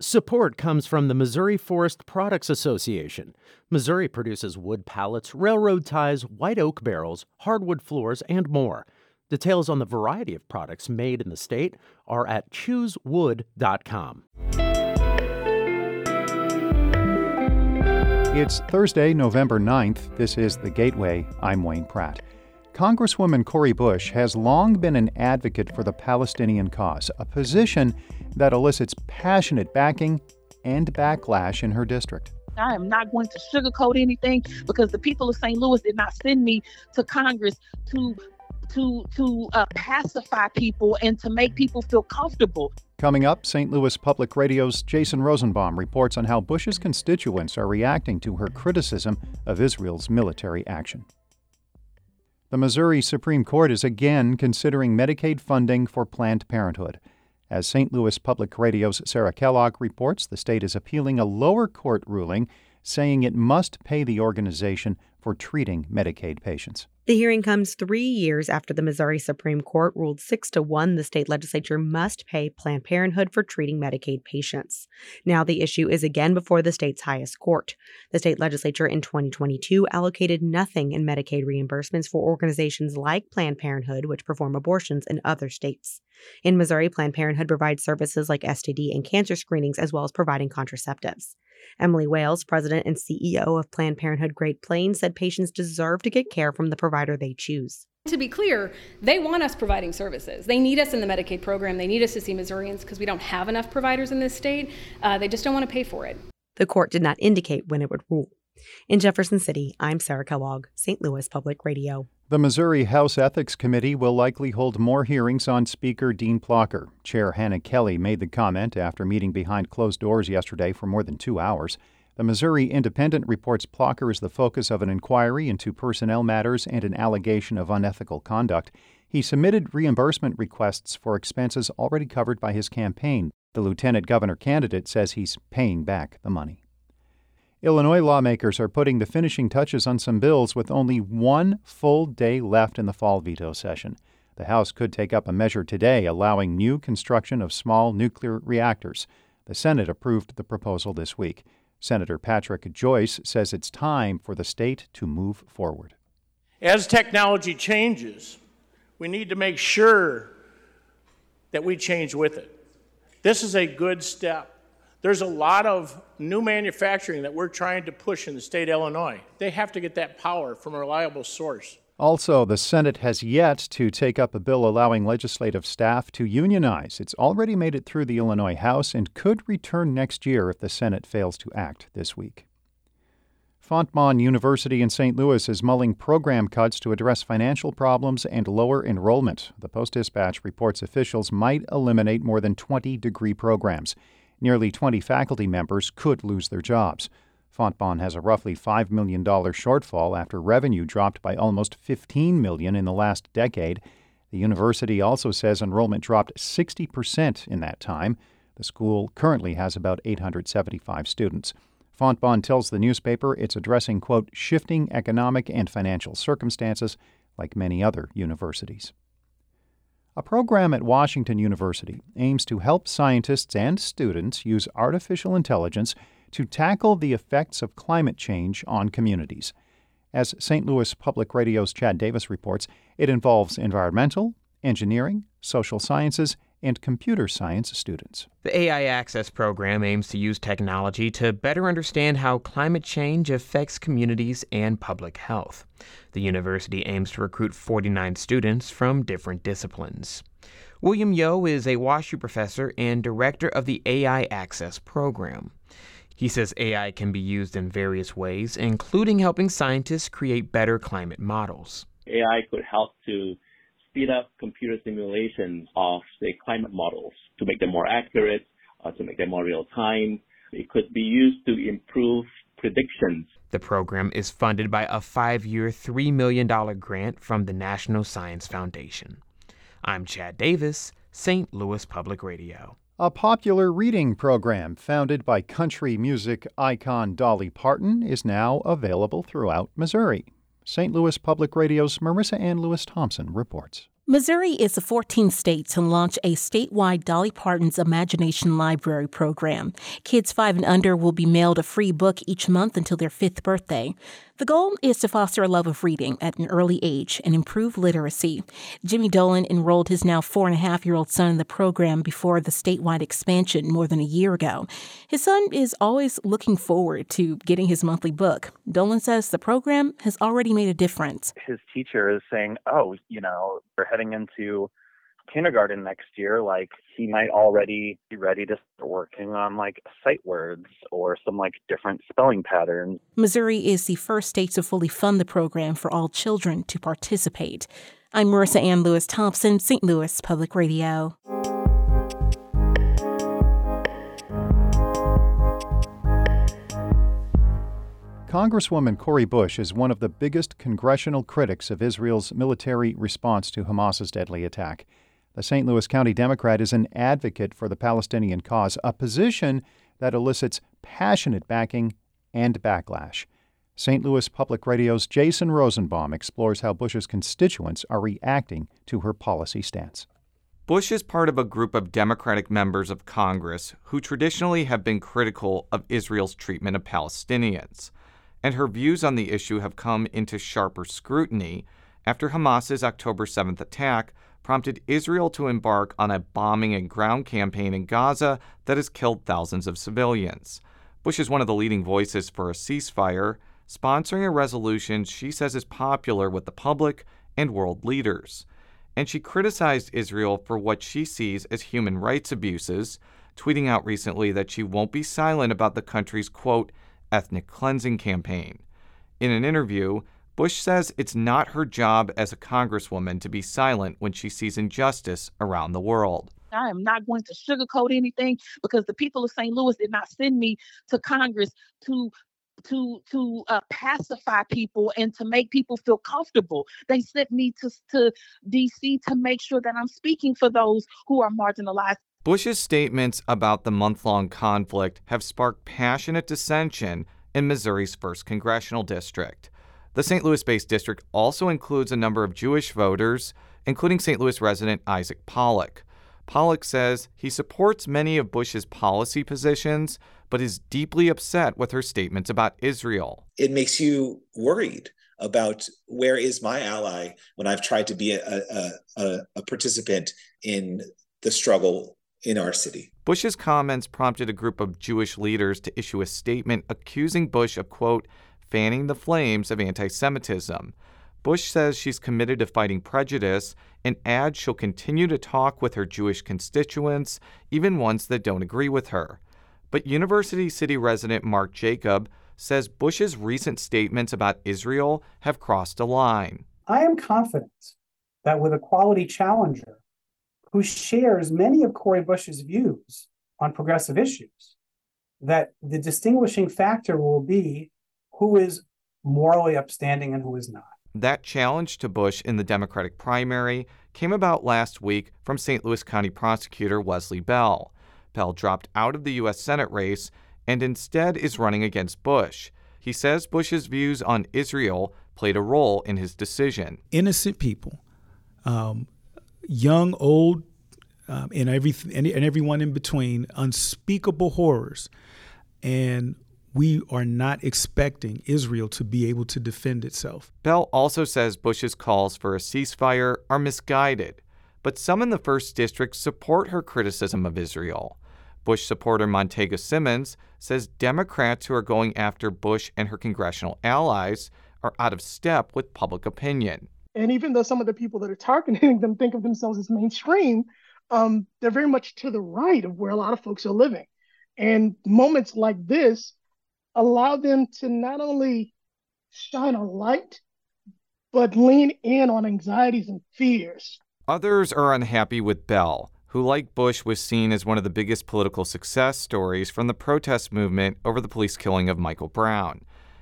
Support comes from the Missouri Forest Products Association. Missouri produces wood pallets, railroad ties, white oak barrels, hardwood floors, and more. Details on the variety of products made in the state are at choosewood.com. It's Thursday, November 9th. This is The Gateway. I'm Wayne Pratt. Congresswoman Cori Bush has long been an advocate for the Palestinian cause, a position that elicits passionate backing and backlash in her district. I am not going to sugarcoat anything because the people of St. Louis did not send me to Congress to to to uh, pacify people and to make people feel comfortable. Coming up, St. Louis Public Radio's Jason Rosenbaum reports on how Bush's constituents are reacting to her criticism of Israel's military action. The Missouri Supreme Court is again considering Medicaid funding for Planned Parenthood. As St. Louis Public Radio's Sarah Kellogg reports, the state is appealing a lower court ruling saying it must pay the organization for treating Medicaid patients. The hearing comes three years after the Missouri Supreme Court ruled six to one the state legislature must pay Planned Parenthood for treating Medicaid patients. Now the issue is again before the state's highest court. The state legislature in 2022 allocated nothing in Medicaid reimbursements for organizations like Planned Parenthood, which perform abortions in other states. In Missouri, Planned Parenthood provides services like STD and cancer screenings, as well as providing contraceptives. Emily Wales, president and CEO of Planned Parenthood Great Plains, said patients deserve to get care from the provider they choose. To be clear, they want us providing services. They need us in the Medicaid program. They need us to see Missourians because we don't have enough providers in this state. Uh, they just don't want to pay for it. The court did not indicate when it would rule. In Jefferson City, I'm Sarah Kellogg, St. Louis Public Radio. The Missouri House Ethics Committee will likely hold more hearings on Speaker Dean Plocher. Chair Hannah Kelly made the comment after meeting behind closed doors yesterday for more than two hours. The Missouri Independent reports Plocher is the focus of an inquiry into personnel matters and an allegation of unethical conduct. He submitted reimbursement requests for expenses already covered by his campaign. The lieutenant governor candidate says he's paying back the money. Illinois lawmakers are putting the finishing touches on some bills with only one full day left in the fall veto session. The House could take up a measure today allowing new construction of small nuclear reactors. The Senate approved the proposal this week. Senator Patrick Joyce says it's time for the state to move forward. As technology changes, we need to make sure that we change with it. This is a good step. There's a lot of new manufacturing that we're trying to push in the state of Illinois. They have to get that power from a reliable source. Also, the Senate has yet to take up a bill allowing legislative staff to unionize. It's already made it through the Illinois House and could return next year if the Senate fails to act this week. Fontbonne University in St. Louis is mulling program cuts to address financial problems and lower enrollment. The Post Dispatch reports officials might eliminate more than 20 degree programs. Nearly 20 faculty members could lose their jobs. Fontbonne has a roughly $5 million shortfall after revenue dropped by almost 15 million in the last decade. The university also says enrollment dropped 60% in that time. The school currently has about 875 students. Fontbonne tells the newspaper it's addressing, quote, shifting economic and financial circumstances like many other universities. A program at Washington University aims to help scientists and students use artificial intelligence to tackle the effects of climate change on communities. As St. Louis Public Radio's Chad Davis reports, it involves environmental, engineering, social sciences, and computer science students. The AI Access program aims to use technology to better understand how climate change affects communities and public health. The university aims to recruit 49 students from different disciplines. William Yeoh is a WashU professor and director of the AI Access program. He says AI can be used in various ways, including helping scientists create better climate models. AI could help to speed up computer simulations of, say, climate models to make them more accurate, uh, to make them more real time. It could be used to improve predictions. The program is funded by a five year, $3 million grant from the National Science Foundation. I'm Chad Davis, St. Louis Public Radio. A popular reading program founded by country music icon Dolly Parton is now available throughout Missouri. St. Louis Public Radio's Marissanne Lewis Thompson reports. Missouri is the 14th state to launch a statewide Dolly Parton's Imagination Library program. Kids five and under will be mailed a free book each month until their fifth birthday. The goal is to foster a love of reading at an early age and improve literacy. Jimmy Dolan enrolled his now four and a half year old son in the program before the statewide expansion more than a year ago. His son is always looking forward to getting his monthly book. Dolan says the program has already made a difference. His teacher is saying, oh, you know, we're heading into kindergarten next year, like he might already be ready to start working on like sight words or some like different spelling patterns. Missouri is the first state to fully fund the program for all children to participate. I'm Marissanne Lewis Thompson, St. Louis Public Radio. Congresswoman Cori Bush is one of the biggest congressional critics of Israel's military response to Hamas's deadly attack. The St. Louis County Democrat is an advocate for the Palestinian cause, a position that elicits passionate backing and backlash. St. Louis Public Radio's Jason Rosenbaum explores how Bush's constituents are reacting to her policy stance. Bush is part of a group of Democratic members of Congress who traditionally have been critical of Israel's treatment of Palestinians, and her views on the issue have come into sharper scrutiny after Hamas's October 7th attack prompted Israel to embark on a bombing and ground campaign in Gaza that has killed thousands of civilians. Bush is one of the leading voices for a ceasefire, sponsoring a resolution she says is popular with the public and world leaders. And she criticized Israel for what she sees as human rights abuses, tweeting out recently that she won't be silent about the country's, quote, ethnic cleansing campaign. In an interview, Bush says it's not her job as a congresswoman to be silent when she sees injustice around the world. I am not going to sugarcoat anything because the people of St. Louis did not send me to Congress to to to uh, pacify people and to make people feel comfortable. They sent me to to DC to make sure that I'm speaking for those who are marginalized. Bush's statements about the month-long conflict have sparked passionate dissension in Missouri's first congressional district. The St. Louis based district also includes a number of Jewish voters, including St. Louis resident Isaac Pollock. Pollock says he supports many of Bush's policy positions, but is deeply upset with her statements about Israel. It makes you worried about where is my ally when I've tried to be a, a, a, a participant in the struggle in our city. Bush's comments prompted a group of Jewish leaders to issue a statement accusing Bush of, quote, fanning the flames of anti Semitism. Bush says she's committed to fighting prejudice and adds she'll continue to talk with her Jewish constituents, even ones that don't agree with her. But University City resident Mark Jacob says Bush's recent statements about Israel have crossed a line. I am confident that with a quality challenger who shares many of Cori Bush's views on progressive issues, that the distinguishing factor will be who is morally upstanding and who is not. That challenge to Bush in the Democratic primary came about last week from St. Louis County prosecutor Wesley Bell. Bell dropped out of the U.S. Senate race and instead is running against Bush. He says Bush's views on Israel played a role in his decision. Innocent people, um, young, old, um, and, every, and, and everyone in between, unspeakable horrors. And we are not expecting Israel to be able to defend itself. Bell also says Bush's calls for a ceasefire are misguided, but some in the 1st District support her criticism of Israel. Bush supporter Montague Simmons says Democrats who are going after Bush and her congressional allies are out of step with public opinion. And even though some of the people that are targeting them think of themselves as mainstream, um, they're very much to the right of where a lot of folks are living. And moments like this allow them to not only shine a light, but lean in on anxieties and fears. Others are unhappy with Bell, who, like Bush, was seen as one of the biggest political success stories from the protest movement over the police killing of Michael Brown.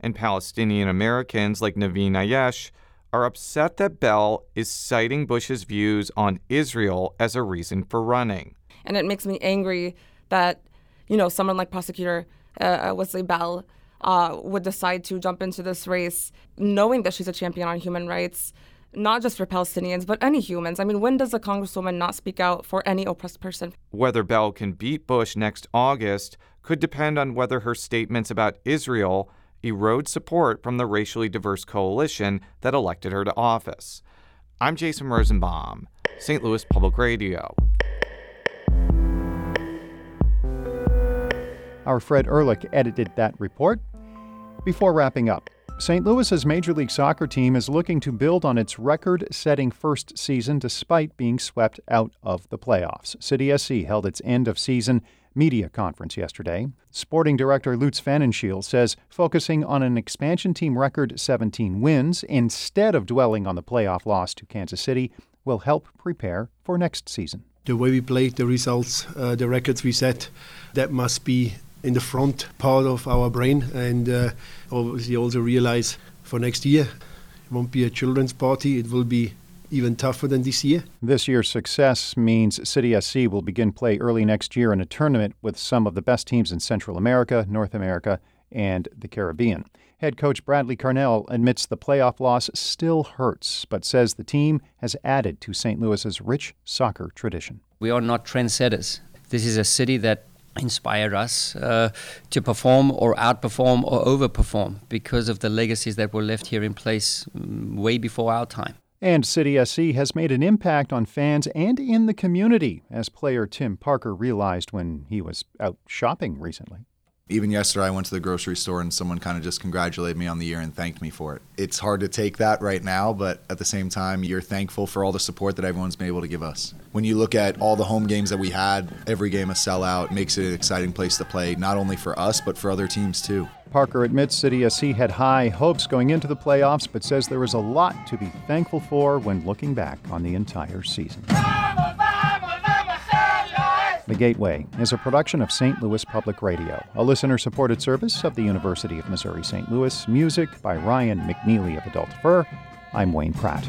And Palestinian Americans like Naveen Ayesh are upset that Bell is citing Bush's views on Israel as a reason for running. And it makes me angry that, you know, someone like prosecutor uh, Wesley Bell uh, would decide to jump into this race, knowing that she's a champion on human rights, not just for Palestinians, but any humans. I mean, when does a congresswoman not speak out for any oppressed person? Whether Bell can beat Bush next August could depend on whether her statements about Israel erode support from the racially diverse coalition that elected her to office. I'm Jason Rosenbaum, St. Louis Public Radio. Our Fred Ehrlich edited that report. Before wrapping up, St. Louis's Major League Soccer team is looking to build on its record setting first season despite being swept out of the playoffs. City SC held its end of season media conference yesterday. Sporting director Lutz Pfannenstiel says focusing on an expansion team record 17 wins instead of dwelling on the playoff loss to Kansas City will help prepare for next season. The way we played, the results, uh, the records we set, that must be in the front part of our brain and uh, obviously also realize for next year it won't be a children's party it will be even tougher than this year. This year's success means City SC will begin play early next year in a tournament with some of the best teams in Central America, North America, and the Caribbean. Head coach Bradley Carnell admits the playoff loss still hurts, but says the team has added to St. Louis's rich soccer tradition. We are not trendsetters. This is a city that inspired us uh, to perform or outperform or overperform because of the legacies that were left here in place mm, way before our time. And City SC has made an impact on fans and in the community, as player Tim Parker realized when he was out shopping recently. Even yesterday, I went to the grocery store and someone kind of just congratulated me on the year and thanked me for it. It's hard to take that right now, but at the same time, you're thankful for all the support that everyone's been able to give us. When you look at all the home games that we had, every game a sellout makes it an exciting place to play, not only for us, but for other teams too. Parker admits City SC had high hopes going into the playoffs, but says there was a lot to be thankful for when looking back on the entire season. The Gateway is a production of St. Louis Public Radio, a listener supported service of the University of Missouri St. Louis. Music by Ryan McNeely of Adult Fur. I'm Wayne Pratt.